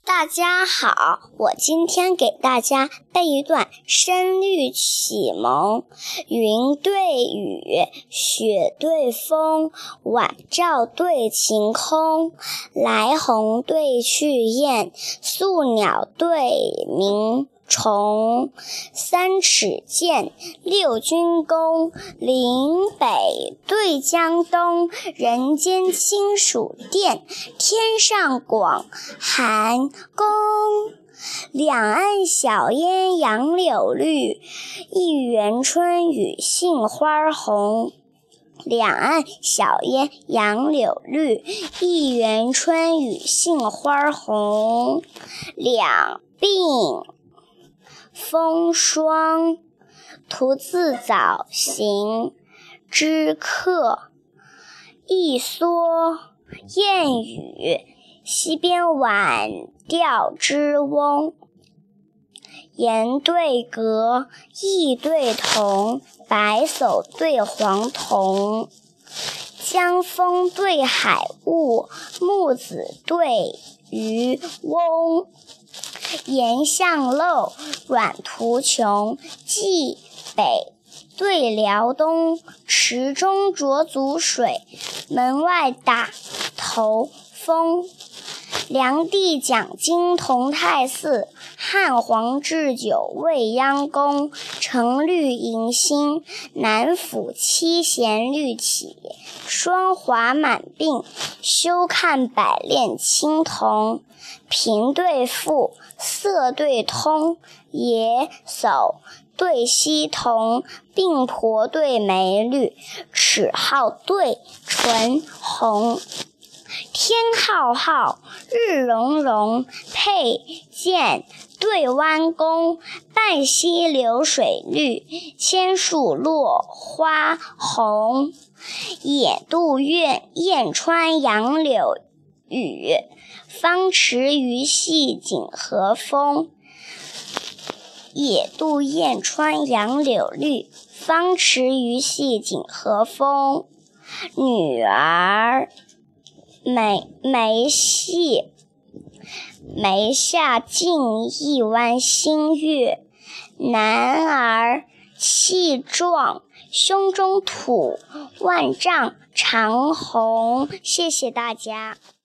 大家好，我今天给大家背一段《声律启蒙》：云对雨，雪对风，晚照对晴空，来鸿对去雁，宿鸟对鸣。重三尺剑，六钧弓，岭北对江东，人间清暑殿，天上广寒宫。两岸晓烟杨柳绿，一园春雨杏花红。两岸晓烟杨柳绿，一园春雨杏花红。两鬓风霜，徒自早行之客。一蓑烟雨，溪边晚钓之翁。言对格，意对同，白叟对黄童。江风对海雾，木子对渔翁。岩巷陋，阮途穷。蓟北对辽东，池中浊足水，门外打头风。梁帝讲经同泰寺，汉皇置酒未央宫。承绿迎新，南府七弦绿起，霜华满鬓，休看百炼青铜。平对复，色对通，野叟对溪童，鬓婆对眉绿，齿皓对唇红。天浩浩，日融融，佩剑对弯弓。半溪流水绿，千树落花红。野渡苑，燕穿杨柳雨。芳池鱼戏锦和风。野渡燕穿杨柳绿，芳池鱼戏锦和风。女儿。眉眉细，眉下尽一弯新月；男儿气壮，胸中吐万丈长虹。谢谢大家。